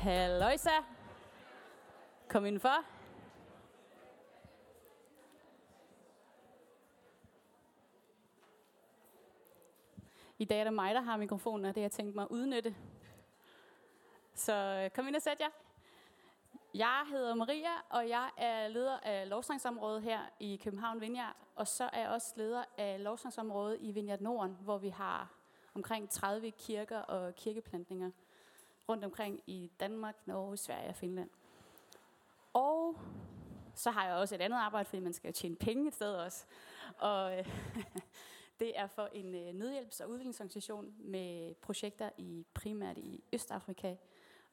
Halløjsa. Kom indenfor. I dag er det mig, der har mikrofonen, og det har jeg tænkt mig at udnytte. Så øh, kom ind og sæt jer. Jeg hedder Maria, og jeg er leder af lovsangsområdet her i København Vineyard. Og så er jeg også leder af lovsangsområdet i Vineyard Norden, hvor vi har omkring 30 kirker og kirkeplantninger rundt omkring i Danmark, Norge, Sverige og Finland. Og så har jeg også et andet arbejde, fordi man skal jo tjene penge et sted også. Og øh, det er for en øh, nødhjælps- og udviklingsorganisation med projekter i primært i Østafrika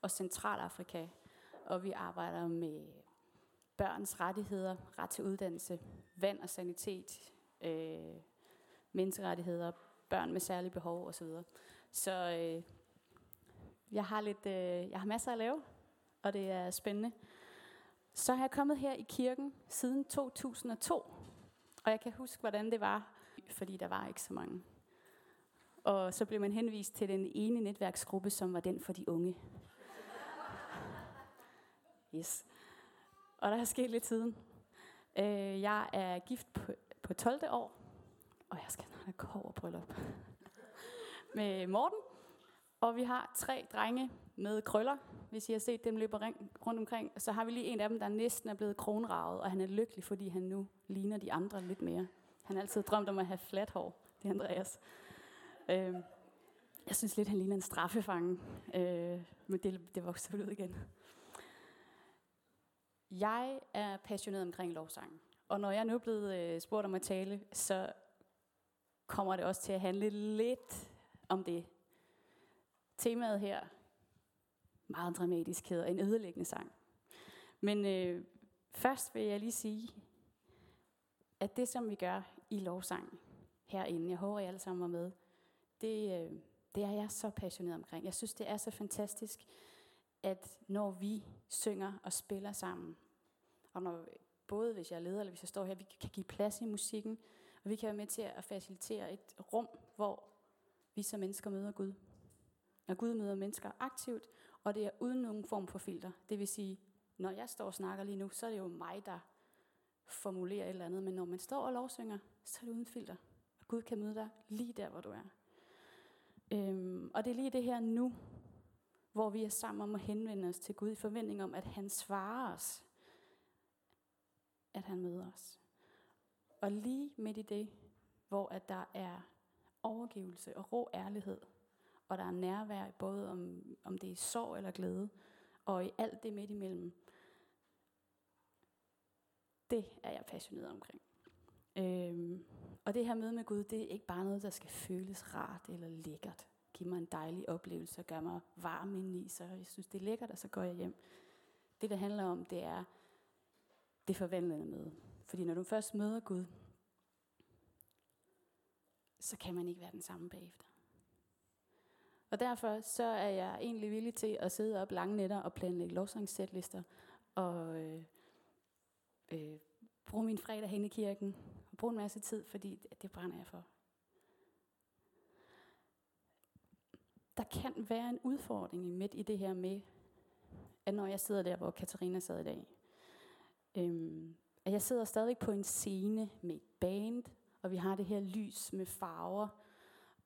og Centralafrika. Og vi arbejder med børns rettigheder, ret til uddannelse, vand og sanitet, øh, menneskerettigheder, børn med særlige behov osv. Så øh, jeg har lidt, øh, jeg har masser at lave, og det er spændende. Så har jeg kommet her i kirken siden 2002, og jeg kan huske, hvordan det var, fordi der var ikke så mange. Og så blev man henvist til den ene netværksgruppe, som var den for de unge. Yes. Og der er sket lidt siden. Øh, jeg er gift på, på 12. år, og jeg skal snart have koverbryllup med Morten. Og vi har tre drenge med krøller, hvis I har set dem løbe rundt omkring. Så har vi lige en af dem, der næsten er blevet kronravet, og han er lykkelig, fordi han nu ligner de andre lidt mere. Han har altid drømt om at have flat hår. Det er Andreas. Øh, jeg synes lidt, han ligner en straffefange, øh, men det, det vokser ud igen. Jeg er passioneret omkring lovsang. Og når jeg nu er blevet øh, spurgt om at tale, så kommer det også til at handle lidt om det. Temaet her, meget dramatisk, hedder en ødelæggende sang. Men øh, først vil jeg lige sige, at det som vi gør i lovsang herinde, jeg håber, I alle sammen var med, det, øh, det er jeg så passioneret omkring. Jeg synes, det er så fantastisk, at når vi synger og spiller sammen, og når, både hvis jeg er leder eller hvis jeg står her, vi kan give plads i musikken, og vi kan være med til at facilitere et rum, hvor vi som mennesker møder Gud når Gud møder mennesker aktivt, og det er uden nogen form for filter. Det vil sige, når jeg står og snakker lige nu, så er det jo mig, der formulerer et eller andet. Men når man står og lovsynger, så er det uden filter. Og Gud kan møde dig lige der, hvor du er. Øhm, og det er lige det her nu, hvor vi er sammen om at henvende os til Gud i forventning om, at han svarer os. At han møder os. Og lige midt i det, hvor at der er overgivelse og rå ærlighed, og der er nærvær, både om, om det er sorg eller glæde, og i alt det midt imellem, det er jeg passioneret omkring. Øhm, og det her møde med Gud, det er ikke bare noget, der skal føles rart eller lækkert. Giv mig en dejlig oplevelse og gør mig varm indeni, så jeg synes, det er lækkert, og så går jeg hjem. Det, det handler om, det er det forvandlende møde. Fordi når du først møder Gud, så kan man ikke være den samme bagefter. Og derfor så er jeg egentlig villig til at sidde op lange nætter og planlægge lovsangssætlister og øh, øh, bruge min fredag hen i kirken og bruge en masse tid, fordi det brænder jeg for. Der kan være en udfordring midt i det her med, at når jeg sidder der, hvor Katarina sad i dag, øhm, at jeg sidder stadig på en scene med et band, og vi har det her lys med farver,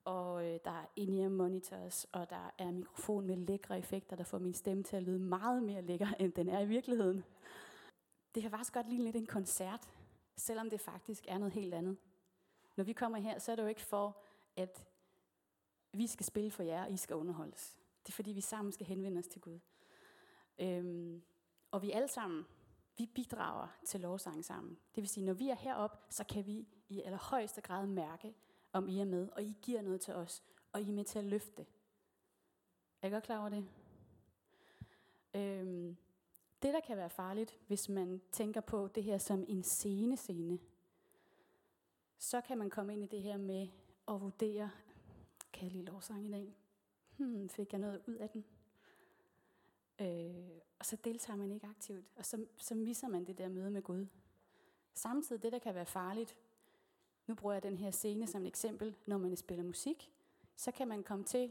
og øh, der er in monitors, og der er mikrofon med lækre effekter, der får min stemme til at lyde meget mere lækker, end den er i virkeligheden. Det kan faktisk godt ligne lidt en koncert, selvom det faktisk er noget helt andet. Når vi kommer her, så er det jo ikke for, at vi skal spille for jer, og I skal underholdes. Det er fordi, vi sammen skal henvende os til Gud. Øhm, og vi alle sammen, vi bidrager til lovsang sammen. Det vil sige, når vi er heroppe, så kan vi i allerhøjeste grad mærke, om I er med, og I giver noget til os, og I er med til at løfte det. Er I godt klar over det? Øhm, det, der kan være farligt, hvis man tænker på det her som en scene-scene, så kan man komme ind i det her med at vurdere, kan jeg lige lovsang i dag? Hmm, fik jeg noget ud af den? Øh, og så deltager man ikke aktivt, og så, så misser man det der møde med Gud. Samtidig det, der kan være farligt, nu bruger jeg den her scene som et eksempel, når man spiller musik, så kan man komme til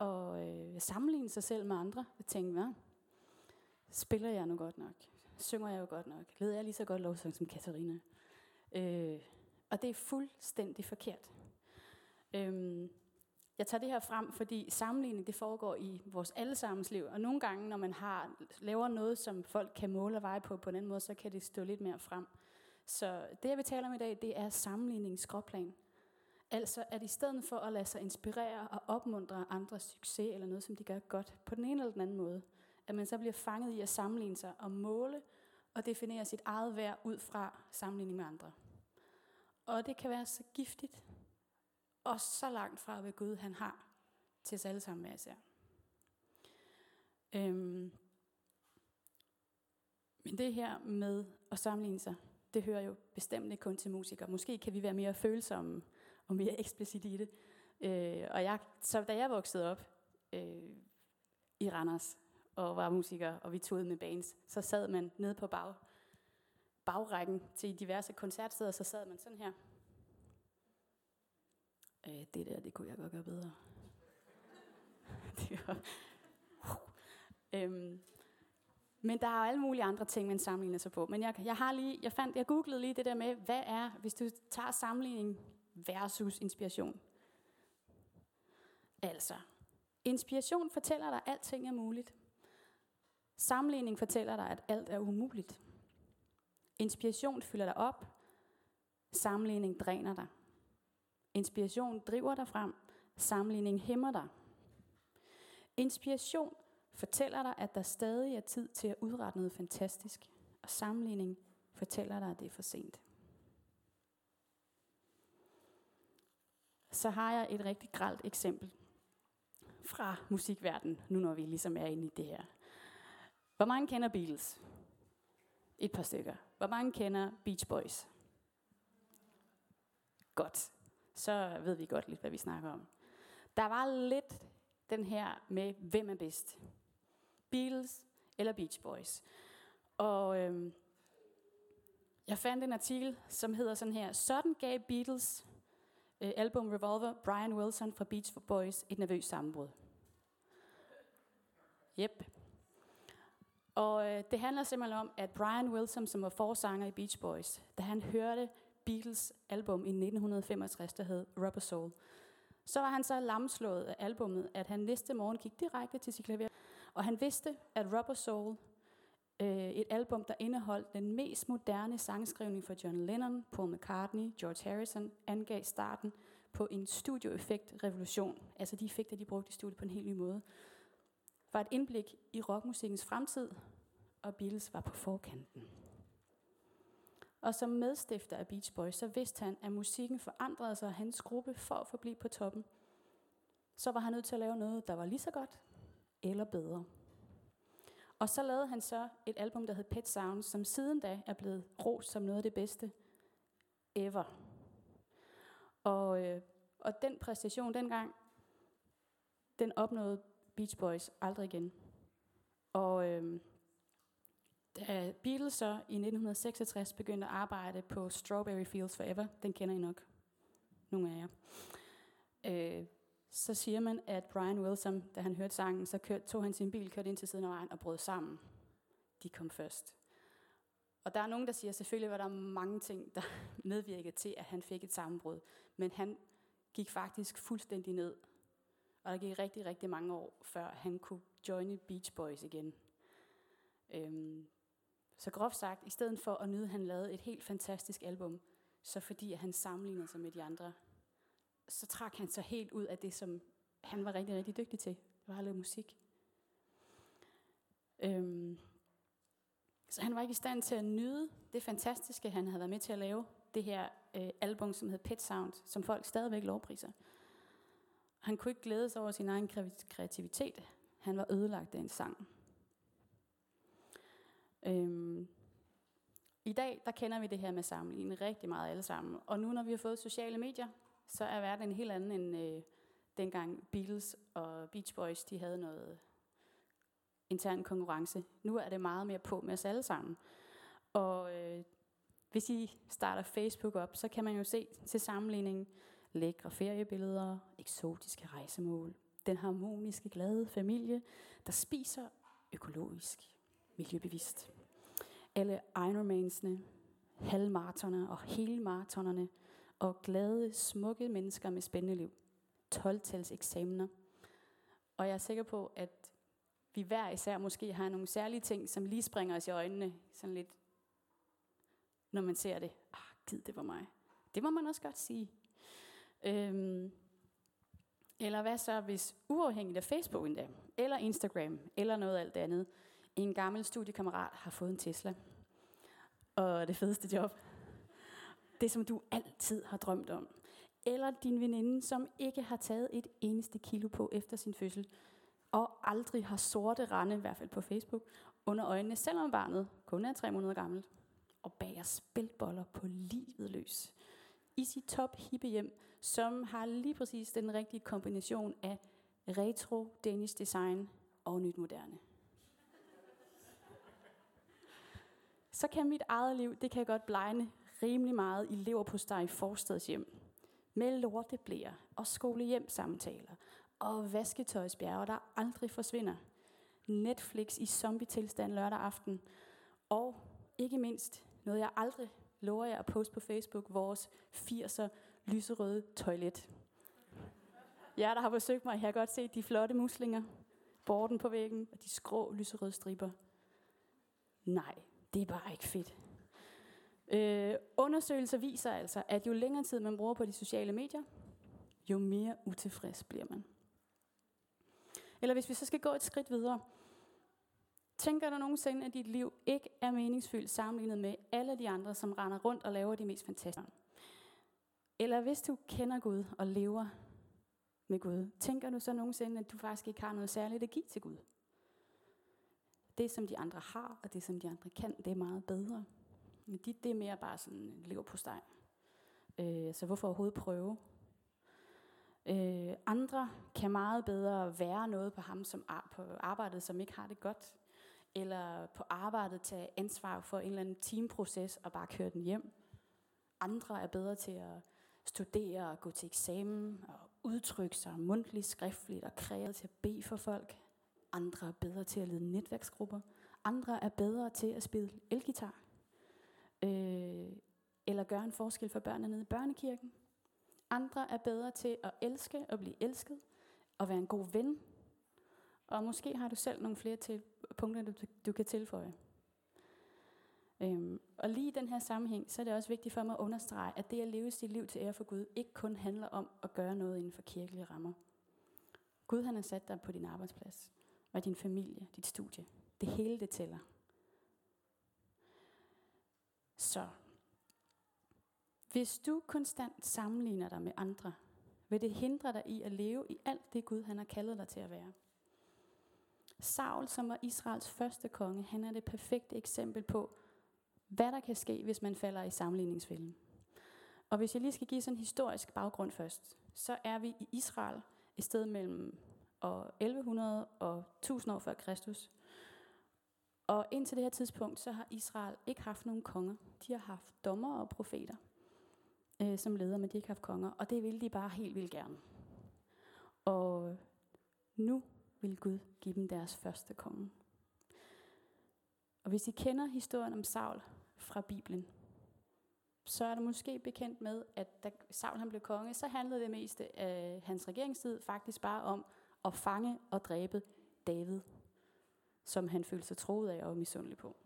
at øh, sammenligne sig selv med andre og tænke, hvad? Spiller jeg nu godt nok? Synger jeg jo godt nok? Leder jeg lige så godt lovsang som Katarina? Øh, og det er fuldstændig forkert. Øhm, jeg tager det her frem, fordi sammenligning det foregår i vores allesammens liv. Og nogle gange, når man har, laver noget, som folk kan måle og veje på på en anden måde, så kan det stå lidt mere frem. Så det, jeg vil tale om i dag, det er sammenligningsskråplan. Altså, at i stedet for at lade sig inspirere og opmuntre andres succes eller noget, som de gør godt på den ene eller den anden måde, at man så bliver fanget i at sammenligne sig og måle og definere sit eget værd ud fra sammenligning med andre. Og det kan være så giftigt, og så langt fra, hvad Gud han har til os alle sammen med. Øhm, men det her med at sammenligne sig, det hører jo bestemt ikke kun til musikere. Måske kan vi være mere følsomme og mere eksplicit i det. Øh, og jeg, så da jeg voksede op øh, i Randers og var musiker, og vi tog med bands, så sad man nede på bag, bagrækken til diverse koncertsteder, så sad man sådan her. Øh, det der, det kunne jeg godt gøre bedre. det var, øhm, men der er alle mulige andre ting, man sammenligner sig på. Men jeg, jeg har lige, jeg fandt, jeg googlede lige det der med, hvad er, hvis du tager sammenligning versus inspiration. Altså, inspiration fortæller dig, at alting er muligt. Sammenligning fortæller dig, at alt er umuligt. Inspiration fylder dig op. Sammenligning dræner dig. Inspiration driver dig frem. Sammenligning hæmmer dig. Inspiration fortæller dig, at der stadig er tid til at udrette noget fantastisk. Og sammenligning fortæller dig, at det er for sent. Så har jeg et rigtig gralt eksempel fra musikverdenen, nu når vi ligesom er inde i det her. Hvor mange kender Beatles? Et par stykker. Hvor mange kender Beach Boys? Godt. Så ved vi godt lidt, hvad vi snakker om. Der var lidt den her med, hvem er bedst? Beatles eller Beach Boys? Og øhm, jeg fandt en artikel, som hedder sådan her. Sådan gav Beatles øh, album Revolver Brian Wilson fra Beach Boys et nervøst sammenbrud. Yep. Og øh, det handler simpelthen om, at Brian Wilson, som var forsanger i Beach Boys, da han hørte Beatles album i 1965, der hed Rubber Soul, så var han så lamslået af albummet, at han næste morgen gik direkte til sit klaver. Og han vidste, at Rubber Soul, øh, et album, der indeholdt den mest moderne sangskrivning for John Lennon, Paul McCartney, George Harrison, angav starten på en studioeffekt-revolution. Altså de effekter, de brugte i studiet på en helt ny måde. Var et indblik i rockmusikkens fremtid, og Beatles var på forkanten. Og som medstifter af Beach Boys, så vidste han, at musikken forandrede sig, og hans gruppe for at forblive på toppen. Så var han nødt til at lave noget, der var lige så godt, eller bedre. Og så lavede han så et album, der hed Pet Sounds, som siden da er blevet rost som noget af det bedste ever. Og, øh, og den præstation dengang, den opnåede Beach Boys aldrig igen. Og øh, da Beatles så i 1966 begyndte at arbejde på Strawberry Fields Forever, den kender I nok, nogle af jer, øh, så siger man, at Brian Wilson, da han hørte sangen, så kørte, tog han sin bil, kørte ind til siden af vejen og brød sammen. De kom først. Og der er nogen, der siger, at selvfølgelig var der mange ting, der medvirkede til, at han fik et sammenbrud. Men han gik faktisk fuldstændig ned. Og der gik rigtig, rigtig mange år, før han kunne joine Beach Boys igen. Øhm, så groft sagt, i stedet for at nyde, at han lavede et helt fantastisk album, så fordi at han sammenlignede sig med de andre, så trak han sig helt ud af det, som han var rigtig, rigtig dygtig til. Det var at lave musik. Øhm, så han var ikke i stand til at nyde det fantastiske, han havde været med til at lave. Det her øh, album, som hed Pet Sound, som folk stadigvæk lovpriser. Han kunne ikke glæde sig over sin egen kreativitet. Han var ødelagt af en sang. Øhm, I dag, der kender vi det her med sammenligning rigtig meget alle sammen. Og nu, når vi har fået sociale medier, så er verden en helt anden end øh, dengang Beatles og Beach Boys, de havde noget intern konkurrence. Nu er det meget mere på med os alle sammen. Og øh, hvis I starter Facebook op, så kan man jo se til sammenligning lækre feriebilleder, eksotiske rejsemål, den harmoniske, glade familie, der spiser økologisk, miljøbevidst. Alle Ironmansene, halvmaratonerne og helmaratonerne og glade, smukke mennesker med spændende liv. 12-tals eksamener. Og jeg er sikker på, at vi hver især måske har nogle særlige ting, som lige springer os i øjnene, sådan lidt, når man ser det. Ah, gid, det var mig. Det må man også godt sige. Øhm, eller hvad så, hvis uafhængigt af Facebook endda, eller Instagram, eller noget alt andet, en gammel studiekammerat har fået en Tesla. Og det fedeste job. Det, som du altid har drømt om. Eller din veninde, som ikke har taget et eneste kilo på efter sin fødsel, og aldrig har sorte rande, i hvert fald på Facebook, under øjnene, selvom barnet kun er tre måneder gammelt, og bager spilboller på livet løs. I sit top hippe hjem, som har lige præcis den rigtige kombination af retro Danish design og nyt moderne. Så kan mit eget liv, det kan godt blegne rimelig meget i lever på i forstadshjem. Med lorteblæer og skolehjem samtaler og vasketøjsbjerge, der aldrig forsvinder. Netflix i zombie-tilstand lørdag aften. Og ikke mindst noget, jeg aldrig lover jer at poste på Facebook, vores 80'er lyserøde toilet. Jeg der har besøgt mig, har godt set de flotte muslinger, borden på væggen og de skrå lyserøde striber. Nej, det er bare ikke fedt. Øh, undersøgelser viser altså, at jo længere tid man bruger på de sociale medier, jo mere utilfreds bliver man. Eller hvis vi så skal gå et skridt videre, tænker du nogensinde, at dit liv ikke er meningsfyldt sammenlignet med alle de andre, som render rundt og laver de mest fantastiske? Eller hvis du kender Gud og lever med Gud, tænker du så nogensinde, at du faktisk ikke har noget særligt at give til Gud? Det, som de andre har, og det, som de andre kan, det er meget bedre. Men dit, det er mere bare sådan lever på steg. Øh, så hvorfor overhovedet prøve? Øh, andre kan meget bedre være noget på ham som ar- på arbejdet, som ikke har det godt. Eller på arbejdet tage ansvar for en eller anden teamproces og bare køre den hjem. Andre er bedre til at studere og gå til eksamen og udtrykke sig mundtligt, skriftligt og kreativt til at bede for folk. Andre er bedre til at lede netværksgrupper. Andre er bedre til at spille elgitar. Øh, eller gøre en forskel for børnene nede i børnekirken. Andre er bedre til at elske og blive elsket, og være en god ven. Og måske har du selv nogle flere til, punkter, du, du kan tilføje. Øhm, og lige i den her sammenhæng, så er det også vigtigt for mig at understrege, at det at leve sit liv til ære for Gud, ikke kun handler om at gøre noget inden for kirkelige rammer. Gud han har sat dig på din arbejdsplads, og din familie, dit studie. Det hele det tæller. Så hvis du konstant sammenligner dig med andre, vil det hindre dig i at leve i alt det Gud han har kaldet dig til at være. Saul, som var Israels første konge, han er det perfekte eksempel på, hvad der kan ske, hvis man falder i sammenligningsfælden. Og hvis jeg lige skal give sådan en historisk baggrund først, så er vi i Israel et sted mellem år 1100 og 1000 år før Kristus. Og indtil det her tidspunkt, så har Israel ikke haft nogen konger. De har haft dommer og profeter øh, som leder, men de har ikke haft konger. Og det ville de bare helt vildt gerne. Og nu vil Gud give dem deres første konge. Og hvis I kender historien om Saul fra Bibelen, så er du måske bekendt med, at da Saul han blev konge, så handlede det meste af hans regeringstid faktisk bare om at fange og dræbe David, som han følte sig troet af og misundelig på.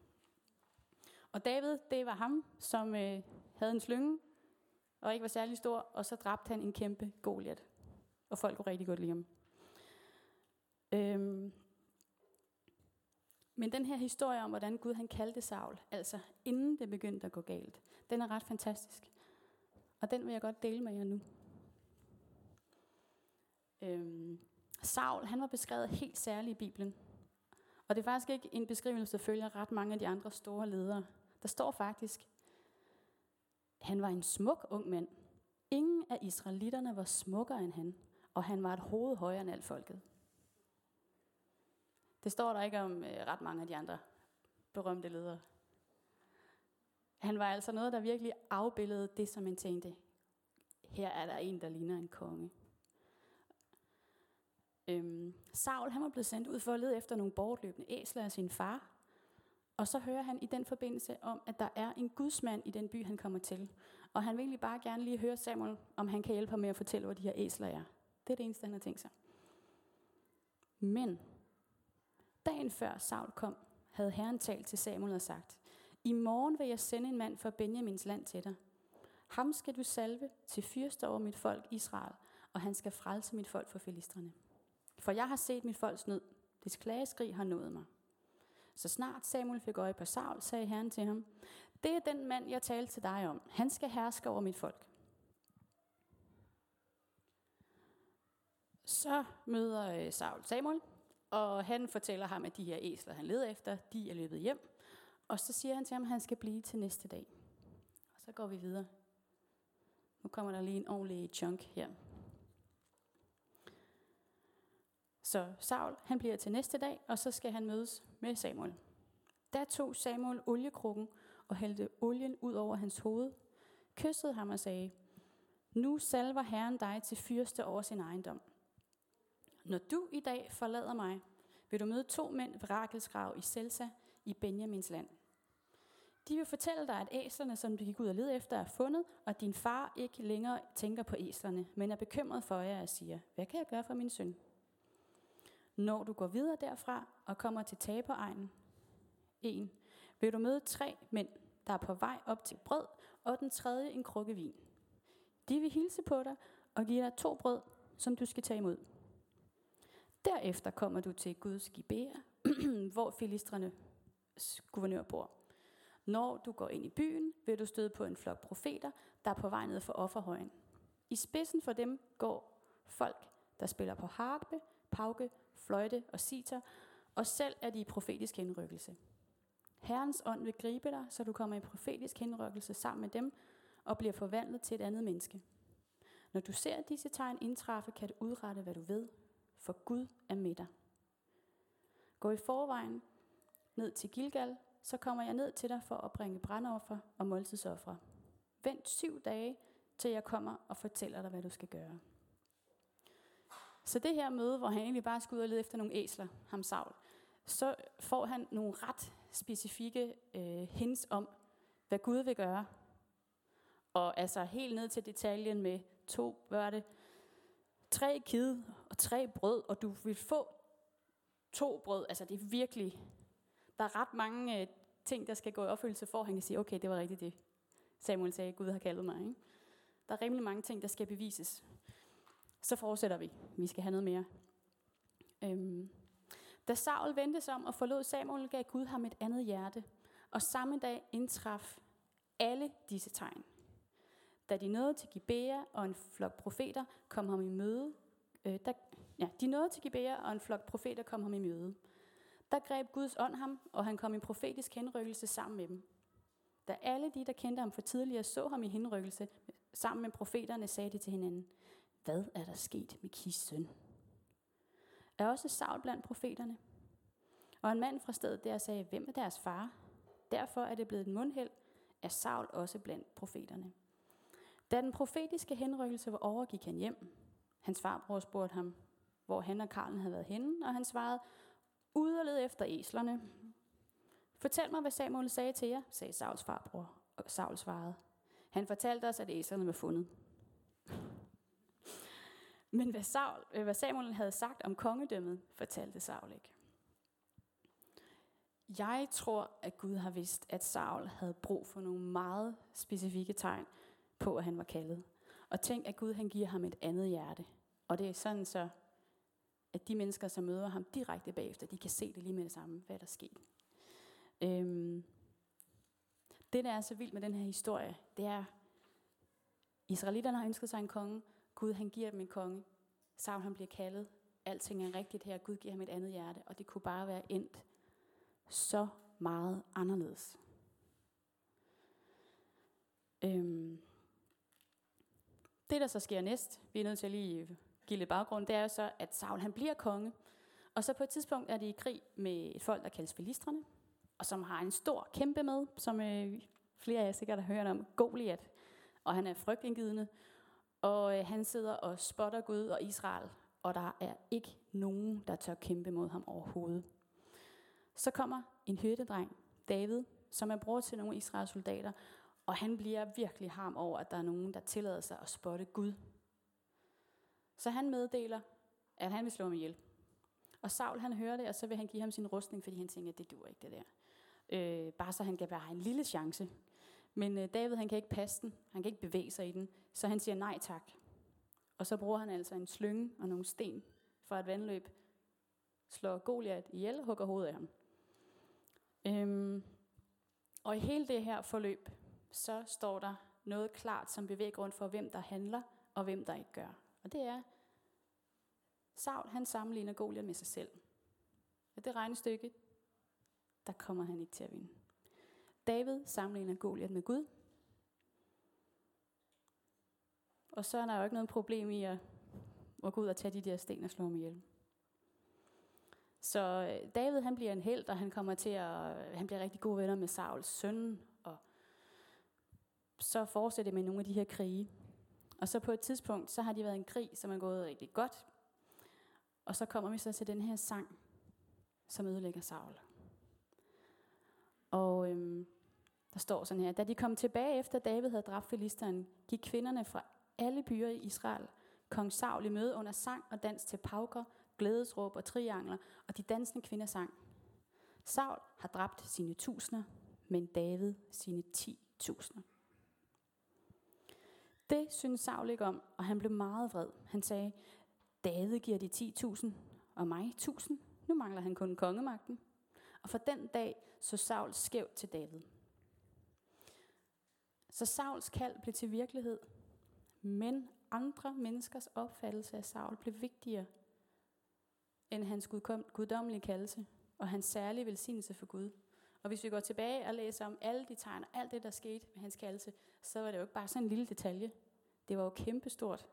Og David, det var ham, som øh, havde en slynge, og ikke var særlig stor, og så dræbte han en kæmpe Goliat. Og folk kunne rigtig godt lide ham. Øhm. Men den her historie om, hvordan Gud han kaldte Saul, altså inden det begyndte at gå galt, den er ret fantastisk. Og den vil jeg godt dele med jer nu. Øhm. Saul, han var beskrevet helt særligt i Bibelen. Og det er faktisk ikke en beskrivelse, der følger ret mange af de andre store ledere. Der står faktisk, han var en smuk ung mand. Ingen af israelitterne var smukkere end han, og han var et hoved højere end alt folket. Det står der ikke om øh, ret mange af de andre berømte ledere. Han var altså noget, der virkelig afbildede det, som man tænkte, her er der en, der ligner en konge. Øhm, Saul han var blevet sendt ud for at lede efter nogle bortløbende æsler af sin far. Og så hører han i den forbindelse om, at der er en gudsmand i den by, han kommer til. Og han vil egentlig bare gerne lige høre Samuel, om han kan hjælpe ham med at fortælle, hvor de her æsler er. Det er det eneste, han har tænkt sig. Men dagen før Saul kom, havde Herren talt til Samuel og sagt, I morgen vil jeg sende en mand fra Benjamins land til dig. Ham skal du salve til fyrste over mit folk Israel, og han skal frelse mit folk for filistrene. For jeg har set mit folks nød. Dets klageskrig har nået mig. Så snart Samuel fik øje på Saul, sagde Herren til ham, det er den mand, jeg talte til dig om. Han skal herske over mit folk. Så møder øh, Saul Samuel, og han fortæller ham, at de her æsler, han leder efter, de er løbet hjem. Og så siger han til ham, at han skal blive til næste dag. Og så går vi videre. Nu kommer der lige en ordentlig chunk her. Så Saul, han bliver til næste dag, og så skal han mødes med Samuel. Der tog Samuel oliekrukken og hældte olien ud over hans hoved, kyssede ham og sagde, Nu salver Herren dig til fyrste over sin ejendom. Når du i dag forlader mig, vil du møde to mænd ved Rakels grav i Selsa i Benjamins land. De vil fortælle dig, at æslerne, som du gik ud og lede efter, er fundet, og at din far ikke længere tænker på æslerne, men er bekymret for jer og siger, hvad kan jeg gøre for min søn? Når du går videre derfra og kommer til taberegnen, 1. Vil du møde tre mænd, der er på vej op til brød, og den tredje en krukke vin. De vil hilse på dig og give dig to brød, som du skal tage imod. Derefter kommer du til Guds Gibea, hvor filistrene guvernør bor. Når du går ind i byen, vil du støde på en flok profeter, der er på vej ned for offerhøjen. I spidsen for dem går folk, der spiller på harpe, pauke, fløjte og sitar, og selv er de i profetisk henrykkelse. Herrens ånd vil gribe dig, så du kommer i profetisk henrykkelse sammen med dem og bliver forvandlet til et andet menneske. Når du ser disse tegn indtræffe, kan du udrette, hvad du ved, for Gud er med dig. Gå i forvejen ned til Gilgal, så kommer jeg ned til dig for at bringe brandoffer og måltidsoffre. Vent syv dage, til jeg kommer og fortæller dig, hvad du skal gøre. Så det her møde, hvor han egentlig bare skal ud og lede efter nogle æsler, ham Saul, så får han nogle ret specifikke øh, hints om, hvad Gud vil gøre. Og altså helt ned til detaljen med to, hvad det, tre kid og tre brød, og du vil få to brød. Altså det er virkelig, der er ret mange øh, ting, der skal gå i opfyldelse for, at han kan sige, okay, det var rigtigt det, Samuel sagde, Gud har kaldet mig. Ikke? Der er rimelig mange ting, der skal bevises. Så fortsætter vi. Vi skal have noget mere. Øhm. Da Saul vendte sig om og forlod Samuel, gav Gud ham et andet hjerte. Og samme dag indtraf alle disse tegn. Da de nåede til Gibea, og en flok profeter kom ham i møde, øh, der, ja, de nåede til Gibea, og en flok profeter kom ham i møde. Der greb Guds ånd ham, og han kom i profetisk henrykkelse sammen med dem. Da alle de, der kendte ham for tidligere, så ham i henrykkelse sammen med profeterne, sagde de til hinanden, hvad er der sket med Kis søn? Er også Saul blandt profeterne? Og en mand fra stedet der sagde, hvem er deres far? Derfor er det blevet en mundhæld, er Saul også blandt profeterne. Da den profetiske henrykkelse var over, gik han hjem. Hans farbror spurgte ham, hvor han og Karlen havde været henne, og han svarede, ud og led efter æslerne. Fortæl mig, hvad Samuel sagde til jer, sagde Sauls farbror, og Saul svarede. Han fortalte os, at æslerne var fundet. Men hvad, Saul, øh, hvad Samuel havde sagt om kongedømmet, fortalte Saul ikke. Jeg tror, at Gud har vidst, at Saul havde brug for nogle meget specifikke tegn på, at han var kaldet. Og tænk, at Gud han giver ham et andet hjerte. Og det er sådan så, at de mennesker, som møder ham direkte bagefter, de kan se det lige med det samme, hvad der sker. Øhm, det, der er så vildt med den her historie, det er, Israelitterne har ønsket sig en konge, Gud han giver dem en konge. Saul han bliver kaldet. Alting er rigtigt her. Gud giver ham et andet hjerte. Og det kunne bare være endt så meget anderledes. Øhm. Det, der så sker næst, vi er nødt til at lige give lidt baggrund, det er jo så, at Saul han bliver konge. Og så på et tidspunkt er de i krig med et folk, der kaldes filistrene, og som har en stor kæmpe med, som øh, flere af jer sikkert har hørt om, Goliat. Og han er frygtindgivende, og øh, han sidder og spotter Gud og Israel, og der er ikke nogen, der tør kæmpe mod ham overhovedet. Så kommer en hyrdedreng, David, som er bror til nogle Israels soldater, og han bliver virkelig harm over, at der er nogen, der tillader sig at spotte Gud. Så han meddeler, at han vil slå ham ihjel. Og Saul han hører det, og så vil han give ham sin rustning, fordi han tænker, at det dur ikke det der. Øh, bare så han kan bare have en lille chance. Men øh, David han kan ikke passe den, han kan ikke bevæge sig i den, så han siger nej tak. Og så bruger han altså en slynge og nogle sten for et vandløb, slår Goliat ihjel og hugger hovedet af ham. Øhm, og i hele det her forløb, så står der noget klart som bevæggrund for, hvem der handler og hvem der ikke gør. Og det er, Saul han sammenligner Goliat med sig selv. Og det regnestykke, der kommer han ikke til at vinde. David sammenligner Goliat med Gud. Og så er der jo ikke noget problem i at, at gå ud og tage de der sten og slå ham ihjel. Så øh, David han bliver en held, og han kommer til at, han bliver rigtig gode venner med Sauls søn, og så fortsætter det med nogle af de her krige. Og så på et tidspunkt, så har de været en krig, som er gået rigtig godt. Og så kommer vi så til den her sang, som ødelægger Saul. Og øhm, der står sådan her, da de kom tilbage efter David havde dræbt filisteren, gik kvinderne fra alle byer i Israel, kong Saul i møde under sang og dans til pauker, glædesråb og triangler, og de dansende kvinder sang. Saul har dræbt sine tusinder, men David sine ti tusinder. Det synes Saul ikke om, og han blev meget vred. Han sagde, David giver de 10.000, og mig 1.000. Nu mangler han kun kongemagten. Og for den dag så Saul skævt til David. Så Sauls kald blev til virkelighed, men andre menneskers opfattelse af Saul blev vigtigere end hans guddommelige kaldelse og hans særlige velsignelse for Gud. Og hvis vi går tilbage og læser om alle de tegn og alt det, der skete med hans kaldelse, så var det jo ikke bare sådan en lille detalje. Det var jo kæmpestort.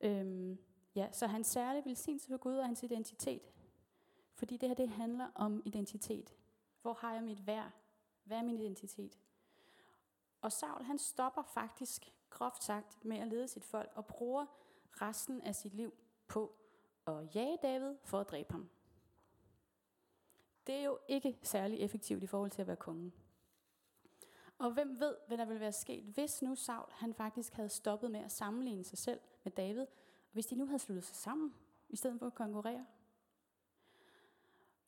Øhm, ja, så hans særlige velsignelse for Gud og hans identitet. Fordi det her, det handler om identitet. Hvor har jeg mit værd? Hvad er min identitet? Og Saul, han stopper faktisk, groft sagt, med at lede sit folk og bruger resten af sit liv på at jage David for at dræbe ham. Det er jo ikke særlig effektivt i forhold til at være konge. Og hvem ved, hvad der ville være sket, hvis nu Saul han faktisk havde stoppet med at sammenligne sig selv med David, og hvis de nu havde sluttet sig sammen, i stedet for at konkurrere.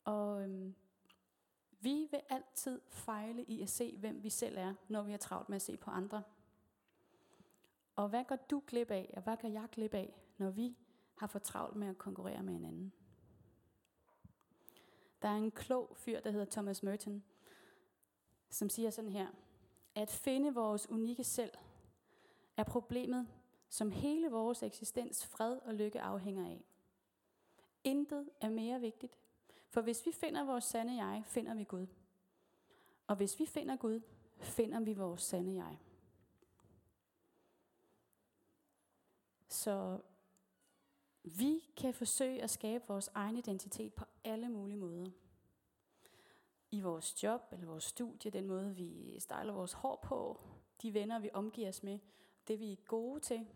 Og øhm, vi vil altid fejle i at se, hvem vi selv er, når vi er travlt med at se på andre. Og hvad går du glip af, og hvad går jeg glip af, når vi har for travlt med at konkurrere med hinanden? Der er en klog fyr, der hedder Thomas Merton, som siger sådan her. At finde vores unikke selv er problemet, som hele vores eksistens fred og lykke afhænger af. Intet er mere vigtigt, for hvis vi finder vores sande jeg, finder vi Gud. Og hvis vi finder Gud, finder vi vores sande jeg. Så vi kan forsøge at skabe vores egen identitet på alle mulige måder. I vores job eller vores studie, den måde vi styler vores hår på, de venner vi omgiver os med, det vi er gode til.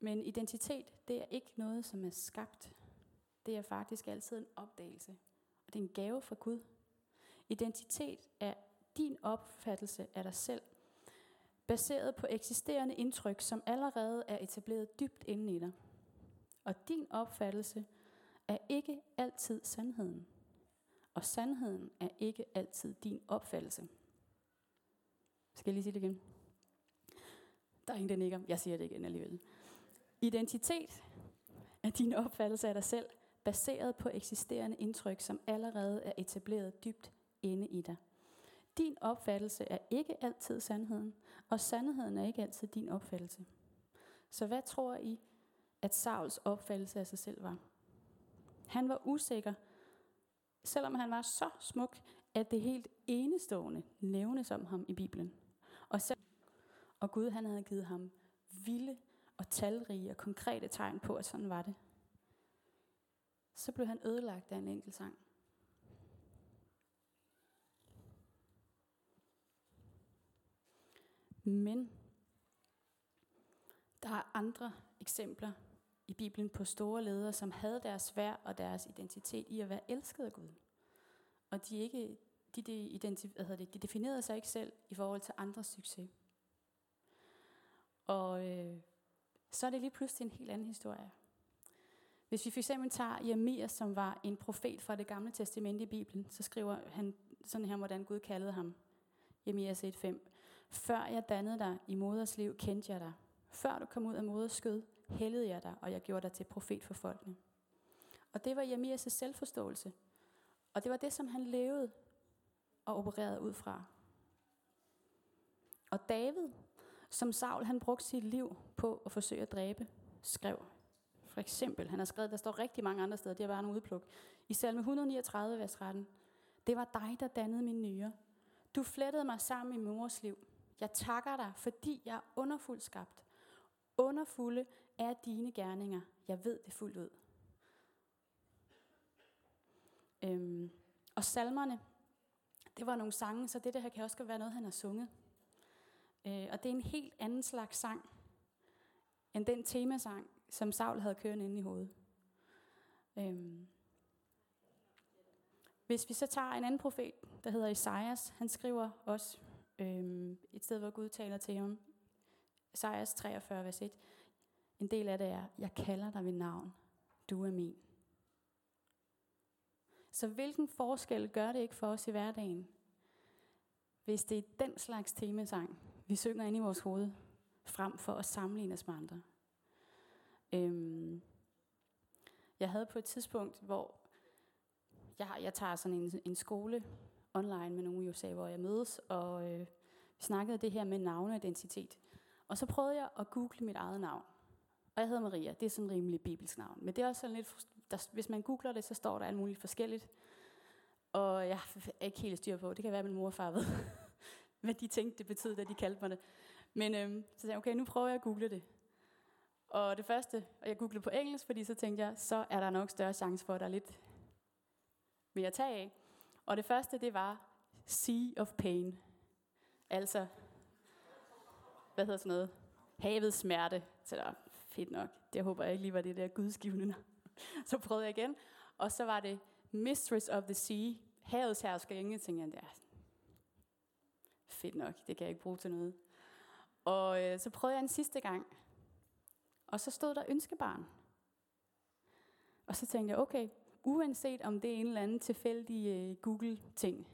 Men identitet, det er ikke noget, som er skabt. Det er faktisk altid en opdagelse. Og det er en gave fra Gud. Identitet er din opfattelse af dig selv, baseret på eksisterende indtryk, som allerede er etableret dybt inde i dig. Og din opfattelse er ikke altid sandheden. Og sandheden er ikke altid din opfattelse. Skal jeg lige sige det igen? Der er ingen, der nikker. Jeg siger det igen alligevel. Identitet er din opfattelse af dig selv, baseret på eksisterende indtryk, som allerede er etableret dybt inde i dig. Din opfattelse er ikke altid sandheden, og sandheden er ikke altid din opfattelse. Så hvad tror I, at Sauls opfattelse af sig selv var? Han var usikker, selvom han var så smuk, at det helt enestående nævnes om ham i Bibelen. Og, selv, og Gud han havde givet ham vilde og talrige og konkrete tegn på, at sådan var det. Så blev han ødelagt af en enkelt sang. Men der er andre eksempler i Bibelen på store ledere, som havde deres værd og deres identitet i at være elsket af Gud. Og de, ikke, de, de, identif- hvad det, de definerede sig ikke selv i forhold til andres succes. Og øh, så er det lige pludselig en helt anden historie. Hvis vi fx tager Jeremias, som var en profet fra det gamle testamente i Bibelen, så skriver han sådan her, hvordan Gud kaldede ham. Jeremias 1.5. Før jeg dannede dig i moders liv, kendte jeg dig. Før du kom ud af moders skød, hældede jeg dig, og jeg gjorde dig til profet for folkene. Og det var Jeremias' selvforståelse. Og det var det, som han levede og opererede ud fra. Og David, som Saul han brugte sit liv på at forsøge at dræbe, skrev for eksempel, han har skrevet, der står rigtig mange andre steder, det er bare nogle udpluk. I salme 139, vers 13. Det var dig, der dannede min nyre. Du flettede mig sammen i mors liv. Jeg takker dig, fordi jeg er underfuldt skabt. Underfulde er dine gerninger. Jeg ved det fuldt ud. Øhm, og salmerne, det var nogle sange, så det der her kan også være noget, han har sunget. Øh, og det er en helt anden slags sang, end den temasang, som Saul havde kørende inde i hovedet. Øhm. Hvis vi så tager en anden profet, der hedder Isaias, han skriver også øhm, et sted, hvor Gud taler til ham. Isaias 43, vers 1. En del af det er, jeg kalder dig ved navn. Du er min. Så hvilken forskel gør det ikke for os i hverdagen, hvis det er den slags temasang, vi synger ind i vores hoved, frem for at sammenligne os med andre? Øhm, jeg havde på et tidspunkt, hvor jeg, jeg tager sådan en, en skole online med nogle i USA, hvor jeg mødes, og øh, vi snakkede det her med navneidentitet. Og så prøvede jeg at google mit eget navn. Og jeg hedder Maria, det er sådan en rimelig bibelsk navn. Men det er også sådan lidt, der, hvis man googler det, så står der alt muligt forskelligt. Og jeg er ikke helt styr på, det kan være, at min mor og far ved, hvad de tænkte, det betød, da de kaldte mig det. Men øhm, så sagde jeg, okay, nu prøver jeg at google det. Og det første, og jeg googlede på engelsk, fordi så tænkte jeg, så er der nok større chance for, at der er lidt mere at tage af. Og det første, det var Sea of Pain. Altså, hvad hedder sådan noget? Havets smerte. Så der fedt nok. Det håber jeg ikke lige var det der gudsgivende. så prøvede jeg igen. Og så var det Mistress of the Sea. Havets hersker. Tænkte, jeg, er fedt nok. Det kan jeg ikke bruge til noget. Og øh, så prøvede jeg en sidste gang. Og så stod der ønskebarn. Og så tænkte jeg, okay, uanset om det er en eller anden tilfældig øh, Google-ting,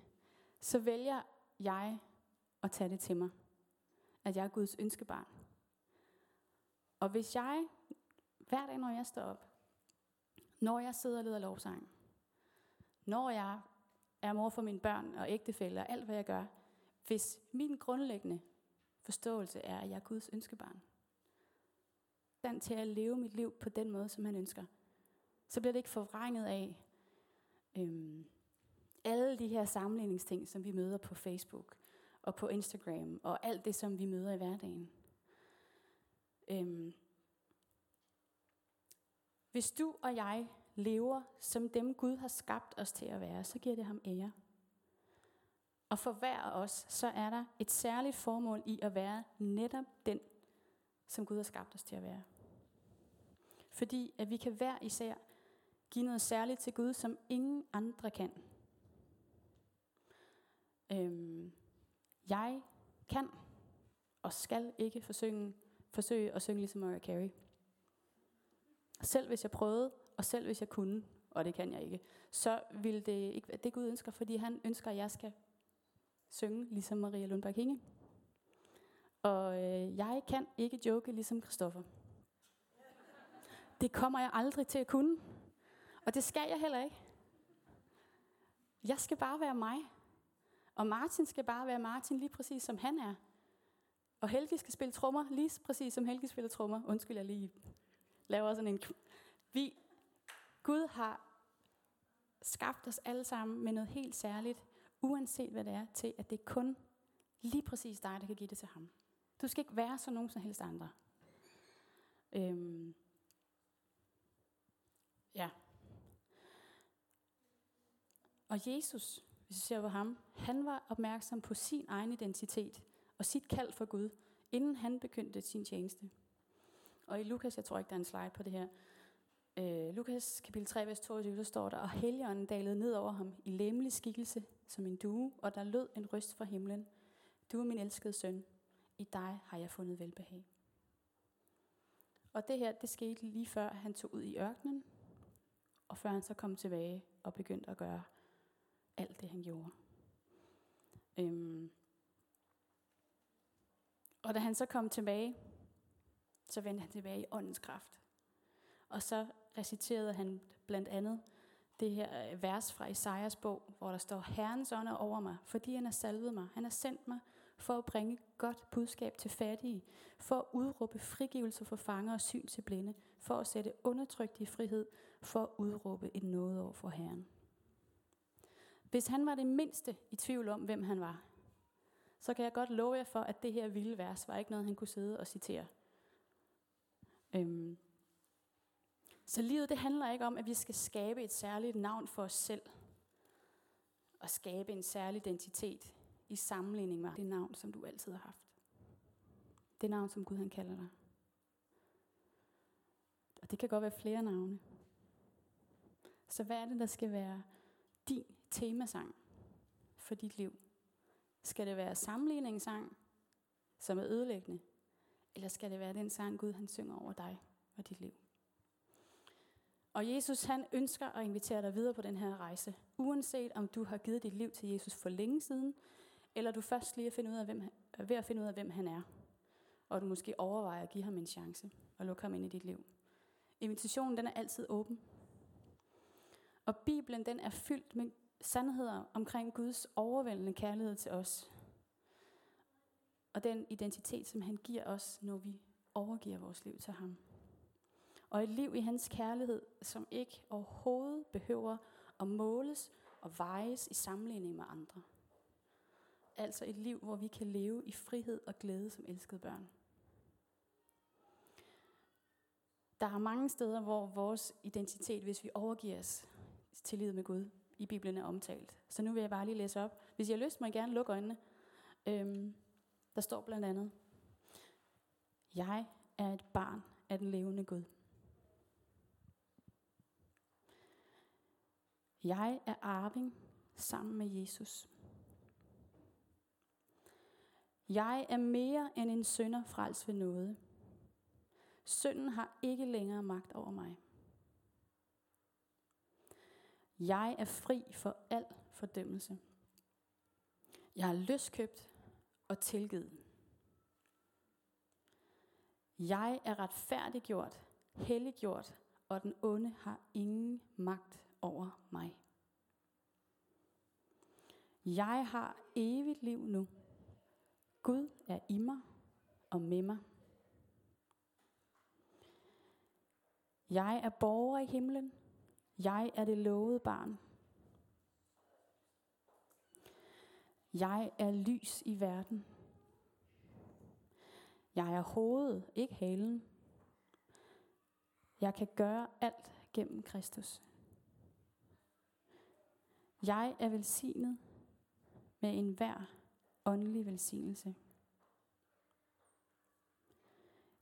så vælger jeg at tage det til mig, at jeg er Guds ønskebarn. Og hvis jeg, hver dag når jeg står op, når jeg sidder og leder lovsang, når jeg er mor for mine børn og ægtefælle og alt hvad jeg gør, hvis min grundlæggende forståelse er, at jeg er Guds ønskebarn, stand til at leve mit liv på den måde, som han ønsker, så bliver det ikke forvrænget af øhm, alle de her sammenligningsting, som vi møder på Facebook og på Instagram, og alt det, som vi møder i hverdagen. Øhm, hvis du og jeg lever som dem, Gud har skabt os til at være, så giver det ham ære. Og for hver af os, så er der et særligt formål i at være netop den, som Gud har skabt os til at være. Fordi at vi kan hver især give noget særligt til Gud, som ingen andre kan. Øhm, jeg kan og skal ikke forsøge, forsøge at synge ligesom Mariah Carey. Selv hvis jeg prøvede, og selv hvis jeg kunne, og det kan jeg ikke, så vil det ikke være det Gud ønsker, fordi han ønsker, at jeg skal synge ligesom Maria Lundberg Hinge. Og øh, jeg kan ikke joke ligesom Christoffer. Det kommer jeg aldrig til at kunne. Og det skal jeg heller ikke. Jeg skal bare være mig. Og Martin skal bare være Martin lige præcis som han er. Og Helge skal spille trommer lige præcis som Helge spiller trommer. Undskyld, jeg lige laver sådan en... Vi, Gud har skabt os alle sammen med noget helt særligt, uanset hvad det er, til at det er kun lige præcis dig, der kan give det til ham. Du skal ikke være som nogen som helst andre. Øhm, Ja. Og Jesus, hvis vi ser på ham, han var opmærksom på sin egen identitet og sit kald for Gud, inden han begyndte sin tjeneste. Og i Lukas, jeg tror ikke, der er en slide på det her, øh, Lukas kapitel 3, vers 22, der står der, og helgeren dalede ned over ham i læmelig skikkelse som en due, og der lød en røst fra himlen. Du er min elskede søn, i dig har jeg fundet velbehag. Og det her, det skete lige før han tog ud i ørkenen, og før han så kom tilbage og begyndte at gøre alt det, han gjorde. Øhm. Og da han så kom tilbage, så vendte han tilbage i åndens kraft. Og så reciterede han blandt andet det her øh, vers fra Isaias bog, hvor der står, Herrens ånd er over mig, fordi han har salvet mig. Han har sendt mig for at bringe godt budskab til fattige, for at udråbe frigivelse for fanger og syn til blinde, for at sætte undertrykt i frihed, for at udråbe en noget over for Herren. Hvis han var det mindste i tvivl om, hvem han var, så kan jeg godt love jer for, at det her vilde vers var ikke noget, han kunne sidde og citere. Øhm. Så livet det handler ikke om, at vi skal skabe et særligt navn for os selv, og skabe en særlig identitet i sammenligning med det navn, som du altid har haft. Det navn, som Gud han kalder dig. Og det kan godt være flere navne. Så hvad er det, der skal være din temasang for dit liv? Skal det være sammenligningssang, som er ødelæggende? Eller skal det være den sang, Gud han synger over dig og dit liv? Og Jesus han ønsker at invitere dig videre på den her rejse. Uanset om du har givet dit liv til Jesus for længe siden, eller du først lige at finde ud af, hvem, er ved at finde ud af, hvem han er. Og du måske overvejer at give ham en chance og lukke ham ind i dit liv. Invitationen den er altid åben. Og Bibelen den er fyldt med sandheder omkring Guds overvældende kærlighed til os. Og den identitet, som han giver os, når vi overgiver vores liv til ham. Og et liv i hans kærlighed, som ikke overhovedet behøver at måles og vejes i sammenligning med andre. Altså et liv, hvor vi kan leve i frihed og glæde som elskede børn. Der er mange steder, hvor vores identitet, hvis vi overgiver os til livet med Gud, i Bibelen er omtalt. Så nu vil jeg bare lige læse op. Hvis I har lyst, må I gerne lukke øjnene. Øhm, der står blandt andet, Jeg er et barn af den levende Gud. Jeg er arving sammen med Jesus. Jeg er mere end en sønder frels ved noget. Synden har ikke længere magt over mig. Jeg er fri for al fordømmelse. Jeg er løskøbt og tilgivet. Jeg er retfærdiggjort, helliggjort, og den onde har ingen magt over mig. Jeg har evigt liv nu. Gud er i mig og med mig. Jeg er borger i himlen. Jeg er det lovede barn. Jeg er lys i verden. Jeg er hovedet, ikke halen. Jeg kan gøre alt gennem Kristus. Jeg er velsignet med enhver åndelig velsignelse.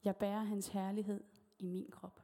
Jeg bærer hans herlighed i min krop.